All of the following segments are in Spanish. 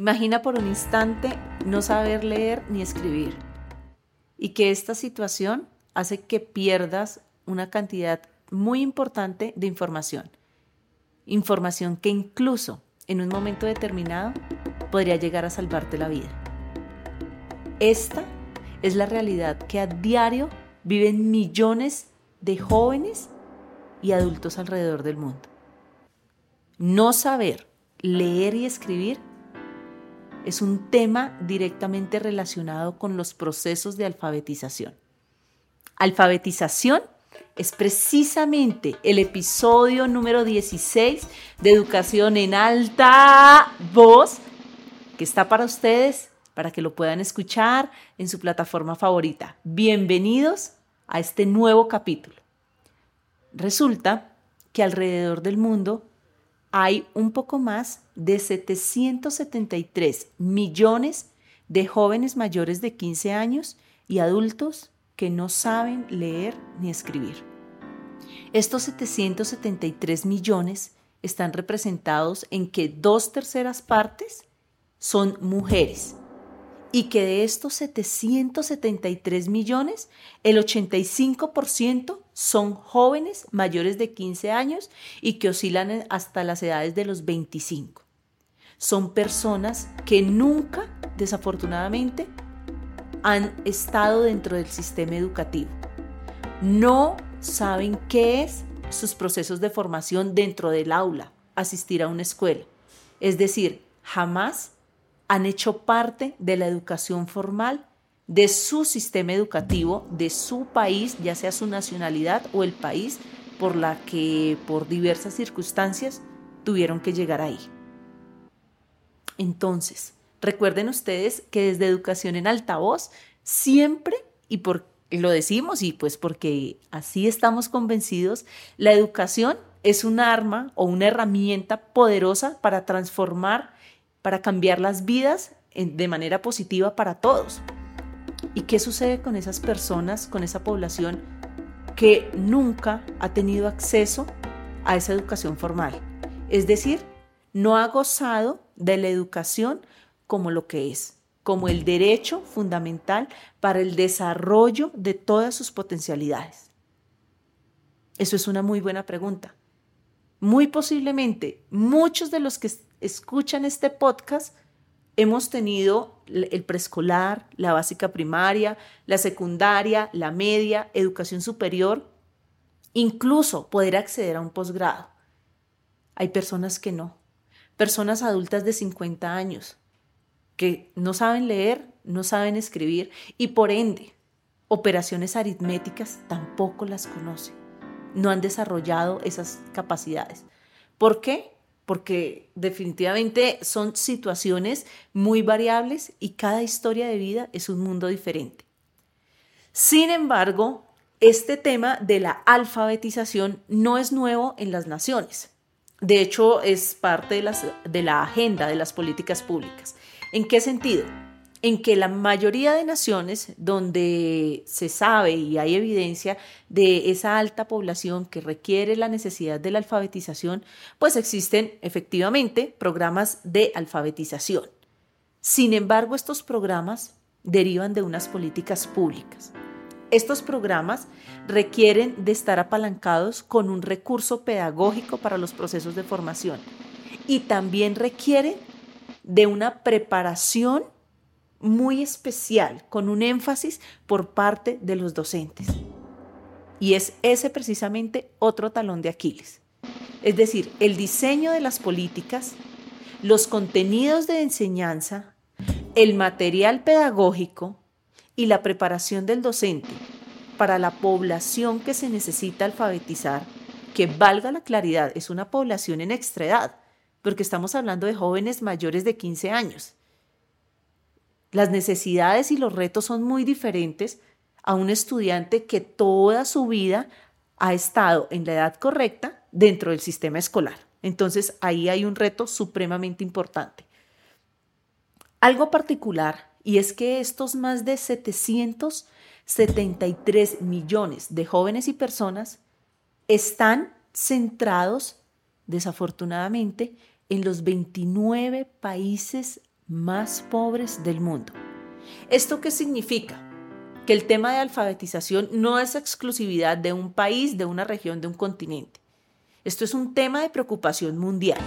Imagina por un instante no saber leer ni escribir y que esta situación hace que pierdas una cantidad muy importante de información. Información que incluso en un momento determinado podría llegar a salvarte la vida. Esta es la realidad que a diario viven millones de jóvenes y adultos alrededor del mundo. No saber leer y escribir es un tema directamente relacionado con los procesos de alfabetización. Alfabetización es precisamente el episodio número 16 de Educación en Alta Voz, que está para ustedes, para que lo puedan escuchar en su plataforma favorita. Bienvenidos a este nuevo capítulo. Resulta que alrededor del mundo hay un poco más de 773 millones de jóvenes mayores de 15 años y adultos que no saben leer ni escribir. Estos 773 millones están representados en que dos terceras partes son mujeres y que de estos 773 millones, el 85% son jóvenes mayores de 15 años y que oscilan hasta las edades de los 25. Son personas que nunca, desafortunadamente, han estado dentro del sistema educativo. No saben qué es sus procesos de formación dentro del aula, asistir a una escuela. Es decir, jamás han hecho parte de la educación formal de su sistema educativo, de su país, ya sea su nacionalidad o el país por la que por diversas circunstancias tuvieron que llegar ahí. Entonces, recuerden ustedes que desde Educación en Altavoz siempre, y por, lo decimos y pues porque así estamos convencidos, la educación es un arma o una herramienta poderosa para transformar para cambiar las vidas de manera positiva para todos. ¿Y qué sucede con esas personas, con esa población que nunca ha tenido acceso a esa educación formal? Es decir, no ha gozado de la educación como lo que es, como el derecho fundamental para el desarrollo de todas sus potencialidades. Eso es una muy buena pregunta. Muy posiblemente muchos de los que escuchan este podcast, hemos tenido el preescolar, la básica primaria, la secundaria, la media, educación superior, incluso poder acceder a un posgrado. Hay personas que no, personas adultas de 50 años que no saben leer, no saben escribir y por ende operaciones aritméticas tampoco las conocen. No han desarrollado esas capacidades. ¿Por qué? Porque definitivamente son situaciones muy variables y cada historia de vida es un mundo diferente. Sin embargo, este tema de la alfabetización no es nuevo en las naciones. De hecho, es parte de, de la agenda de las políticas públicas. ¿En qué sentido? En que la mayoría de naciones donde se sabe y hay evidencia de esa alta población que requiere la necesidad de la alfabetización, pues existen efectivamente programas de alfabetización. Sin embargo, estos programas derivan de unas políticas públicas. Estos programas requieren de estar apalancados con un recurso pedagógico para los procesos de formación y también requieren de una preparación muy especial, con un énfasis por parte de los docentes. Y es ese precisamente otro talón de Aquiles. Es decir, el diseño de las políticas, los contenidos de enseñanza, el material pedagógico y la preparación del docente para la población que se necesita alfabetizar, que valga la claridad, es una población en extredad, porque estamos hablando de jóvenes mayores de 15 años. Las necesidades y los retos son muy diferentes a un estudiante que toda su vida ha estado en la edad correcta dentro del sistema escolar. Entonces ahí hay un reto supremamente importante. Algo particular y es que estos más de 773 millones de jóvenes y personas están centrados, desafortunadamente, en los 29 países más pobres del mundo. ¿Esto qué significa? Que el tema de alfabetización no es exclusividad de un país, de una región, de un continente. Esto es un tema de preocupación mundial.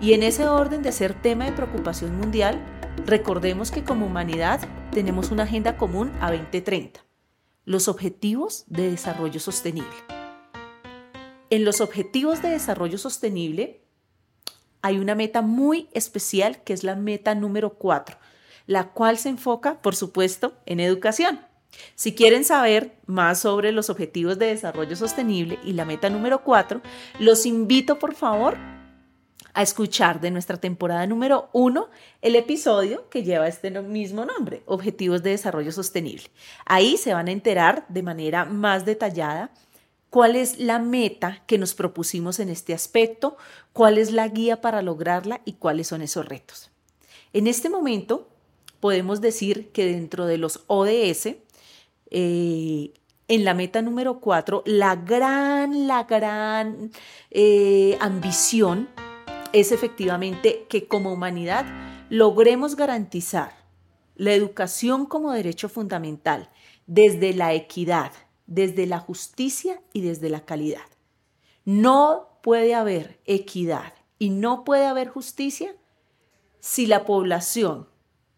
Y en ese orden de ser tema de preocupación mundial, recordemos que como humanidad tenemos una agenda común a 2030, los Objetivos de Desarrollo Sostenible. En los Objetivos de Desarrollo Sostenible hay una meta muy especial que es la meta número 4, la cual se enfoca, por supuesto, en educación. Si quieren saber más sobre los objetivos de desarrollo sostenible y la meta número 4, los invito por favor a escuchar de nuestra temporada número uno el episodio que lleva este mismo nombre, Objetivos de Desarrollo Sostenible. Ahí se van a enterar de manera más detallada cuál es la meta que nos propusimos en este aspecto, cuál es la guía para lograrla y cuáles son esos retos. En este momento podemos decir que dentro de los ODS, eh, en la meta número cuatro, la gran, la gran eh, ambición es efectivamente que como humanidad logremos garantizar la educación como derecho fundamental desde la equidad, desde la justicia y desde la calidad. No puede haber equidad y no puede haber justicia si la población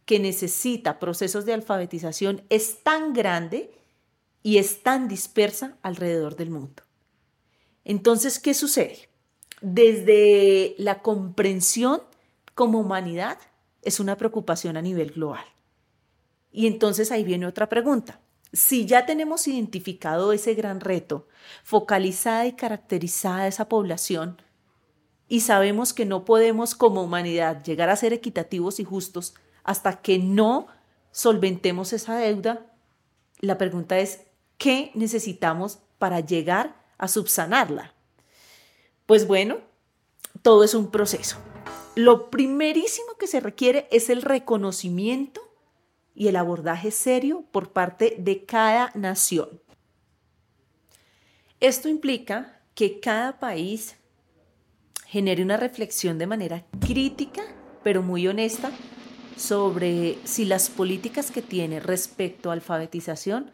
que necesita procesos de alfabetización es tan grande y es tan dispersa alrededor del mundo. Entonces, ¿qué sucede? desde la comprensión como humanidad es una preocupación a nivel global. Y entonces ahí viene otra pregunta. Si ya tenemos identificado ese gran reto, focalizada y caracterizada esa población, y sabemos que no podemos como humanidad llegar a ser equitativos y justos hasta que no solventemos esa deuda, la pregunta es, ¿qué necesitamos para llegar a subsanarla? Pues bueno, todo es un proceso. Lo primerísimo que se requiere es el reconocimiento y el abordaje serio por parte de cada nación. Esto implica que cada país genere una reflexión de manera crítica, pero muy honesta, sobre si las políticas que tiene respecto a alfabetización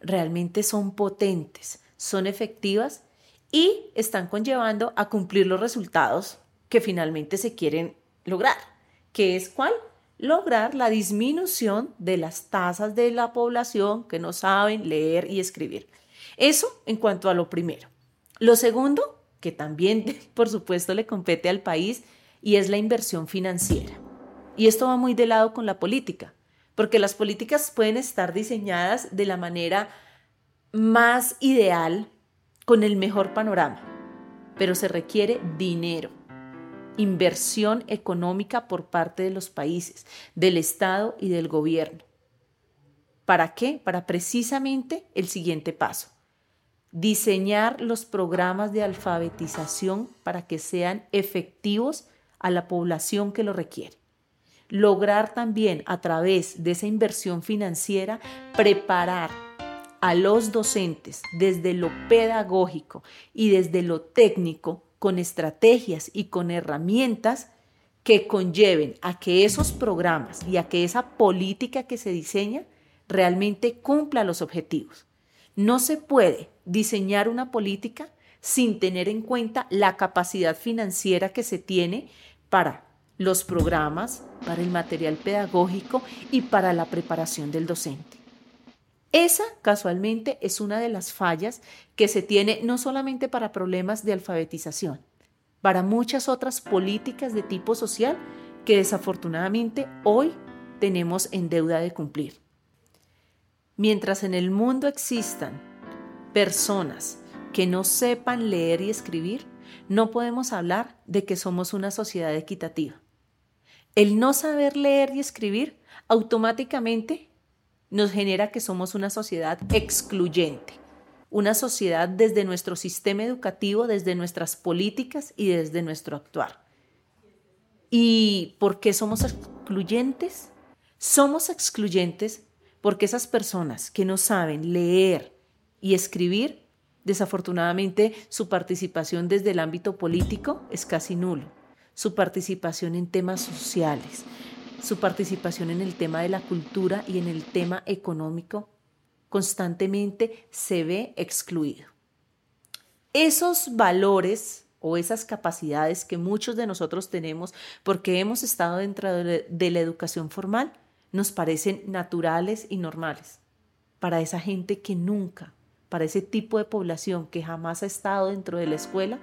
realmente son potentes, son efectivas y están conllevando a cumplir los resultados que finalmente se quieren lograr, que es cuál? Lograr la disminución de las tasas de la población que no saben leer y escribir. Eso en cuanto a lo primero. Lo segundo, que también por supuesto le compete al país, y es la inversión financiera. Y esto va muy de lado con la política, porque las políticas pueden estar diseñadas de la manera más ideal con el mejor panorama, pero se requiere dinero, inversión económica por parte de los países, del Estado y del gobierno. ¿Para qué? Para precisamente el siguiente paso. Diseñar los programas de alfabetización para que sean efectivos a la población que lo requiere. Lograr también a través de esa inversión financiera preparar a los docentes desde lo pedagógico y desde lo técnico con estrategias y con herramientas que conlleven a que esos programas y a que esa política que se diseña realmente cumpla los objetivos. No se puede diseñar una política sin tener en cuenta la capacidad financiera que se tiene para los programas, para el material pedagógico y para la preparación del docente. Esa, casualmente, es una de las fallas que se tiene no solamente para problemas de alfabetización, para muchas otras políticas de tipo social que desafortunadamente hoy tenemos en deuda de cumplir. Mientras en el mundo existan personas que no sepan leer y escribir, no podemos hablar de que somos una sociedad equitativa. El no saber leer y escribir automáticamente nos genera que somos una sociedad excluyente, una sociedad desde nuestro sistema educativo, desde nuestras políticas y desde nuestro actuar. ¿Y por qué somos excluyentes? Somos excluyentes porque esas personas que no saben leer y escribir, desafortunadamente su participación desde el ámbito político es casi nulo. Su participación en temas sociales, su participación en el tema de la cultura y en el tema económico constantemente se ve excluido. Esos valores o esas capacidades que muchos de nosotros tenemos porque hemos estado dentro de la educación formal nos parecen naturales y normales. Para esa gente que nunca, para ese tipo de población que jamás ha estado dentro de la escuela,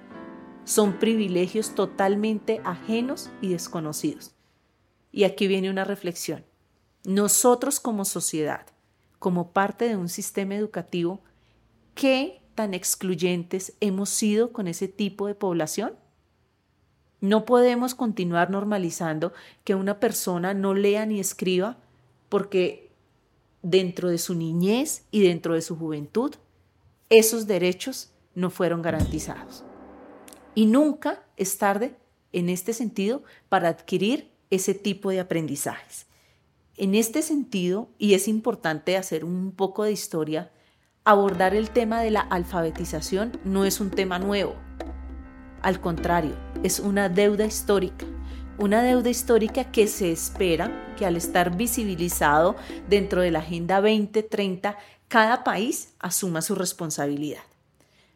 son privilegios totalmente ajenos y desconocidos. Y aquí viene una reflexión. Nosotros como sociedad, como parte de un sistema educativo, ¿qué tan excluyentes hemos sido con ese tipo de población? No podemos continuar normalizando que una persona no lea ni escriba porque dentro de su niñez y dentro de su juventud esos derechos no fueron garantizados. Y nunca es tarde en este sentido para adquirir ese tipo de aprendizajes. En este sentido, y es importante hacer un poco de historia, abordar el tema de la alfabetización no es un tema nuevo. Al contrario, es una deuda histórica. Una deuda histórica que se espera que al estar visibilizado dentro de la Agenda 2030, cada país asuma su responsabilidad.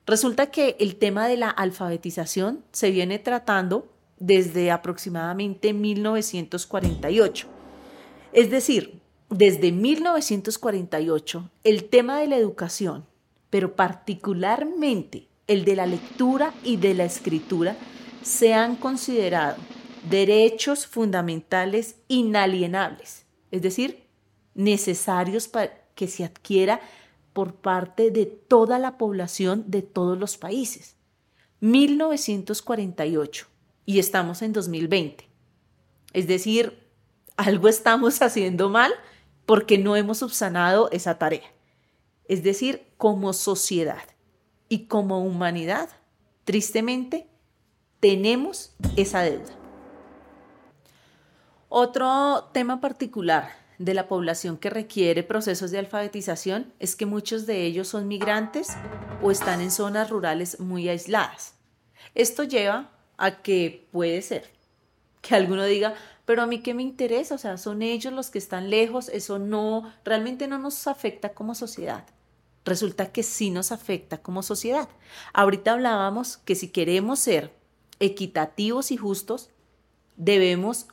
Resulta que el tema de la alfabetización se viene tratando desde aproximadamente 1948. Es decir, desde 1948, el tema de la educación, pero particularmente el de la lectura y de la escritura, se han considerado derechos fundamentales inalienables, es decir, necesarios para que se adquiera por parte de toda la población de todos los países. 1948 y estamos en 2020. Es decir, algo estamos haciendo mal porque no hemos subsanado esa tarea. Es decir, como sociedad y como humanidad, tristemente, tenemos esa deuda. Otro tema particular de la población que requiere procesos de alfabetización es que muchos de ellos son migrantes o están en zonas rurales muy aisladas. Esto lleva a que puede ser que alguno diga, pero a mí qué me interesa, o sea, son ellos los que están lejos, eso no, realmente no nos afecta como sociedad. Resulta que sí nos afecta como sociedad. Ahorita hablábamos que si queremos ser equitativos y justos, debemos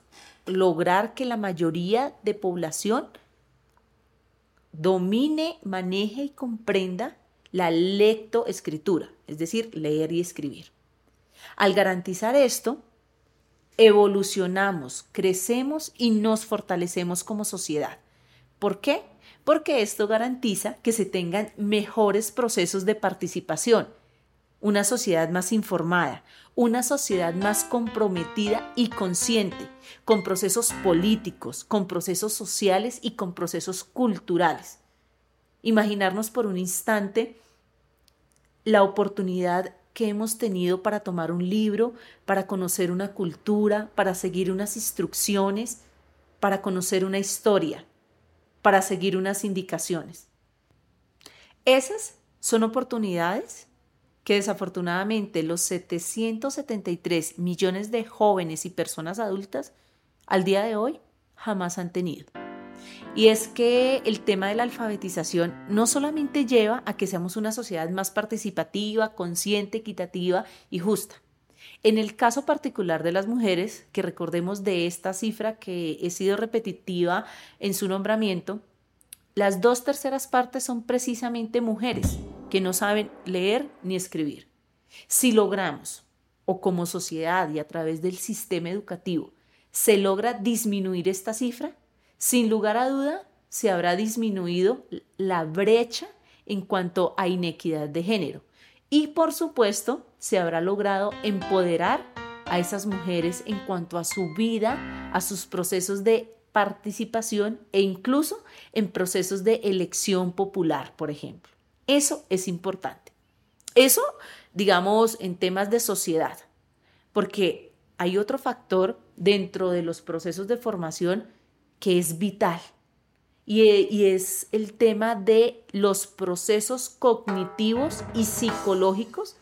lograr que la mayoría de población domine, maneje y comprenda la lectoescritura, es decir, leer y escribir. Al garantizar esto, evolucionamos, crecemos y nos fortalecemos como sociedad. ¿Por qué? Porque esto garantiza que se tengan mejores procesos de participación, una sociedad más informada, una sociedad más comprometida y consciente, con procesos políticos, con procesos sociales y con procesos culturales. Imaginarnos por un instante la oportunidad que hemos tenido para tomar un libro, para conocer una cultura, para seguir unas instrucciones, para conocer una historia, para seguir unas indicaciones. Esas son oportunidades que desafortunadamente los 773 millones de jóvenes y personas adultas al día de hoy jamás han tenido. Y es que el tema de la alfabetización no solamente lleva a que seamos una sociedad más participativa, consciente, equitativa y justa. En el caso particular de las mujeres, que recordemos de esta cifra que he sido repetitiva en su nombramiento, las dos terceras partes son precisamente mujeres que no saben leer ni escribir. Si logramos, o como sociedad y a través del sistema educativo, se logra disminuir esta cifra, sin lugar a duda, se habrá disminuido la brecha en cuanto a inequidad de género. Y por supuesto, se habrá logrado empoderar a esas mujeres en cuanto a su vida, a sus procesos de participación e incluso en procesos de elección popular, por ejemplo. Eso es importante. Eso, digamos, en temas de sociedad, porque hay otro factor dentro de los procesos de formación que es vital y, es el tema de los procesos cognitivos y psicológicos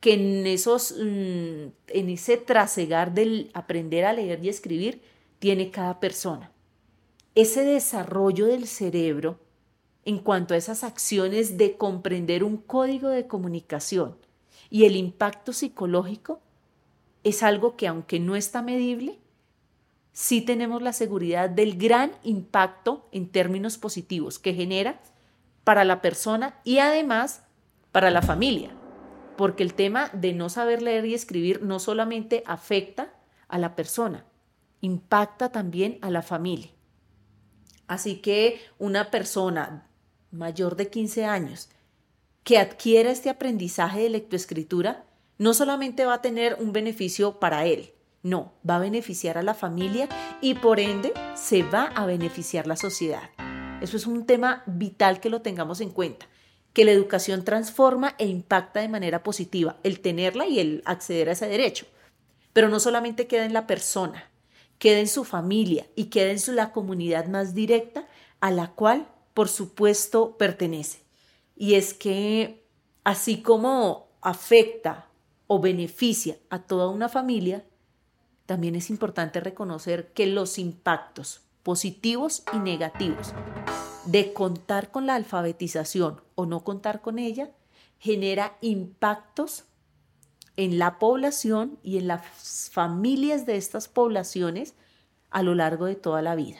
que en, esos, mm, en ese trasegar del aprender a leer y escribir tiene cada persona. Ese desarrollo del cerebro en cuanto a esas acciones de comprender un código de comunicación y el impacto psicológico es algo que aunque no está medible, sí tenemos la seguridad del gran impacto en términos positivos que genera para la persona y además para la familia, porque el tema de no saber leer y escribir no solamente afecta a la persona, impacta también a la familia. Así que una persona mayor de 15 años que adquiera este aprendizaje de lectoescritura no solamente va a tener un beneficio para él, no, va a beneficiar a la familia y por ende se va a beneficiar la sociedad. Eso es un tema vital que lo tengamos en cuenta, que la educación transforma e impacta de manera positiva el tenerla y el acceder a ese derecho. Pero no solamente queda en la persona, queda en su familia y queda en la comunidad más directa a la cual, por supuesto, pertenece. Y es que así como afecta o beneficia a toda una familia, también es importante reconocer que los impactos positivos y negativos de contar con la alfabetización o no contar con ella genera impactos en la población y en las familias de estas poblaciones a lo largo de toda la vida.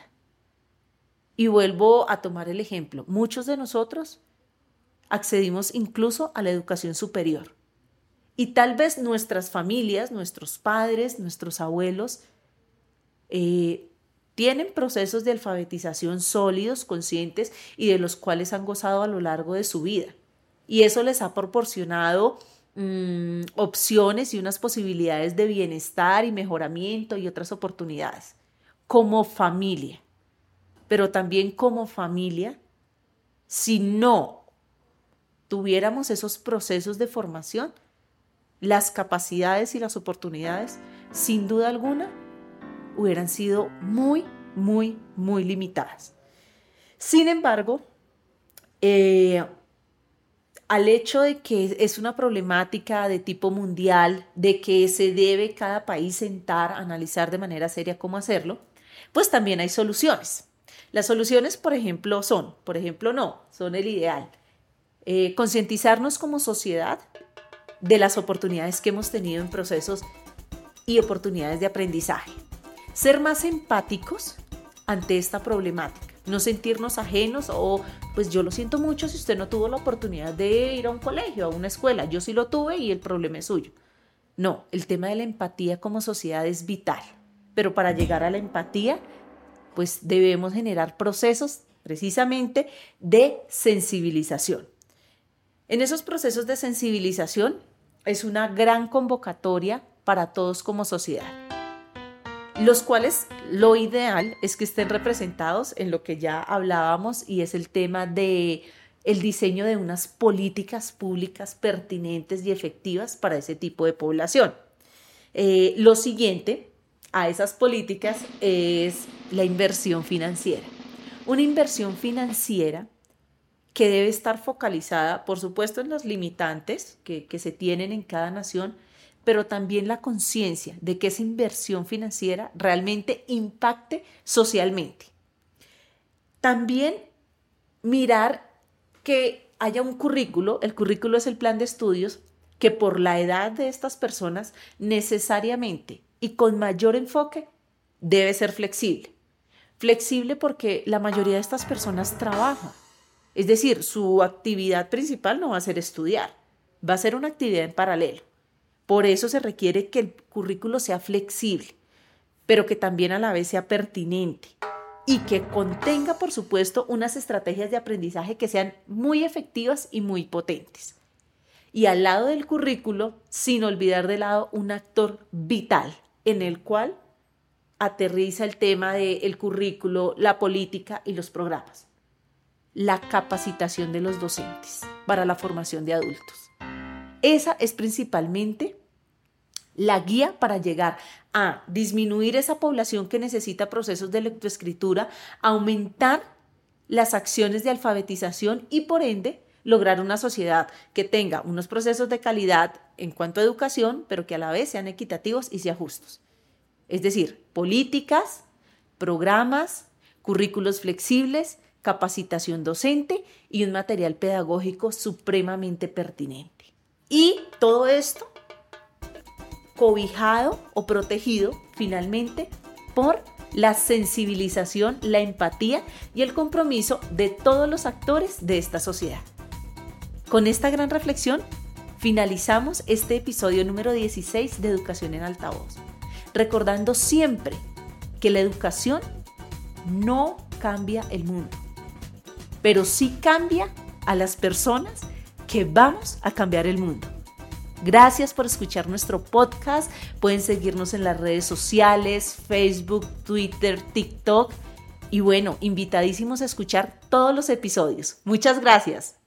Y vuelvo a tomar el ejemplo. Muchos de nosotros accedimos incluso a la educación superior y tal vez nuestras familias, nuestros padres, nuestros abuelos, eh, tienen procesos de alfabetización sólidos, conscientes y de los cuales han gozado a lo largo de su vida. Y eso les ha proporcionado mm, opciones y unas posibilidades de bienestar y mejoramiento y otras oportunidades como familia. Pero también como familia, si no tuviéramos esos procesos de formación, las capacidades y las oportunidades, sin duda alguna, hubieran sido muy, muy, muy limitadas. Sin embargo, eh, al hecho de que es una problemática de tipo mundial, de que se debe cada país sentar analizar de manera seria cómo hacerlo, pues también hay soluciones. Las soluciones, por ejemplo, son, por ejemplo, no, son el ideal. Eh, concientizarnos como sociedad de las oportunidades que hemos tenido en procesos y oportunidades de aprendizaje. Ser más empáticos ante esta problemática, no sentirnos ajenos o pues yo lo siento mucho si usted no tuvo la oportunidad de ir a un colegio, a una escuela, yo sí lo tuve y el problema es suyo. No, el tema de la empatía como sociedad es vital, pero para llegar a la empatía pues debemos generar procesos precisamente de sensibilización. En esos procesos de sensibilización es una gran convocatoria para todos como sociedad, los cuales lo ideal es que estén representados en lo que ya hablábamos y es el tema de el diseño de unas políticas públicas pertinentes y efectivas para ese tipo de población. Eh, lo siguiente a esas políticas es la inversión financiera. Una inversión financiera que debe estar focalizada, por supuesto, en los limitantes que, se tienen en cada nación, pero también la conciencia de que esa inversión financiera realmente impacte socialmente. También mirar que haya un currículo, el currículo es el plan de estudios, que por la edad de estas personas necesariamente y con mayor enfoque debe ser flexible. Flexible porque la mayoría de estas personas trabajan es decir, su actividad principal no va a ser estudiar, va a ser una actividad en paralelo. Por eso se requiere que el currículo sea flexible, pero que también a la vez sea pertinente y que contenga, por supuesto, unas estrategias de aprendizaje que sean muy efectivas y muy potentes. Y al lado del currículo, sin olvidar de lado un actor vital en el cual aterriza el tema del currículo, la política y los programas la capacitación de los docentes para la formación de adultos. Esa es principalmente la guía para llegar a disminuir esa población que necesita procesos de lectoescritura, aumentar las acciones de alfabetización y por ende lograr una sociedad que tenga unos procesos de calidad en cuanto a educación, pero que a la vez sean equitativos y sean justos. Es decir, políticas, programas, currículos flexibles, capacitación docente y un material pedagógico supremamente pertinente. Y todo esto cobijado o protegido finalmente por la sensibilización, la empatía y el compromiso de todos los actores de esta sociedad. Con esta gran reflexión, finalizamos este episodio número 16 de Educación en Altavoz, recordando siempre que la educación no cambia el mundo, pero sí cambia a las personas que vamos a cambiar el mundo. Gracias por escuchar nuestro podcast. Pueden seguirnos en las redes sociales, Facebook, Twitter, TikTok. Y bueno, invitadísimos a escuchar todos los episodios. Muchas gracias.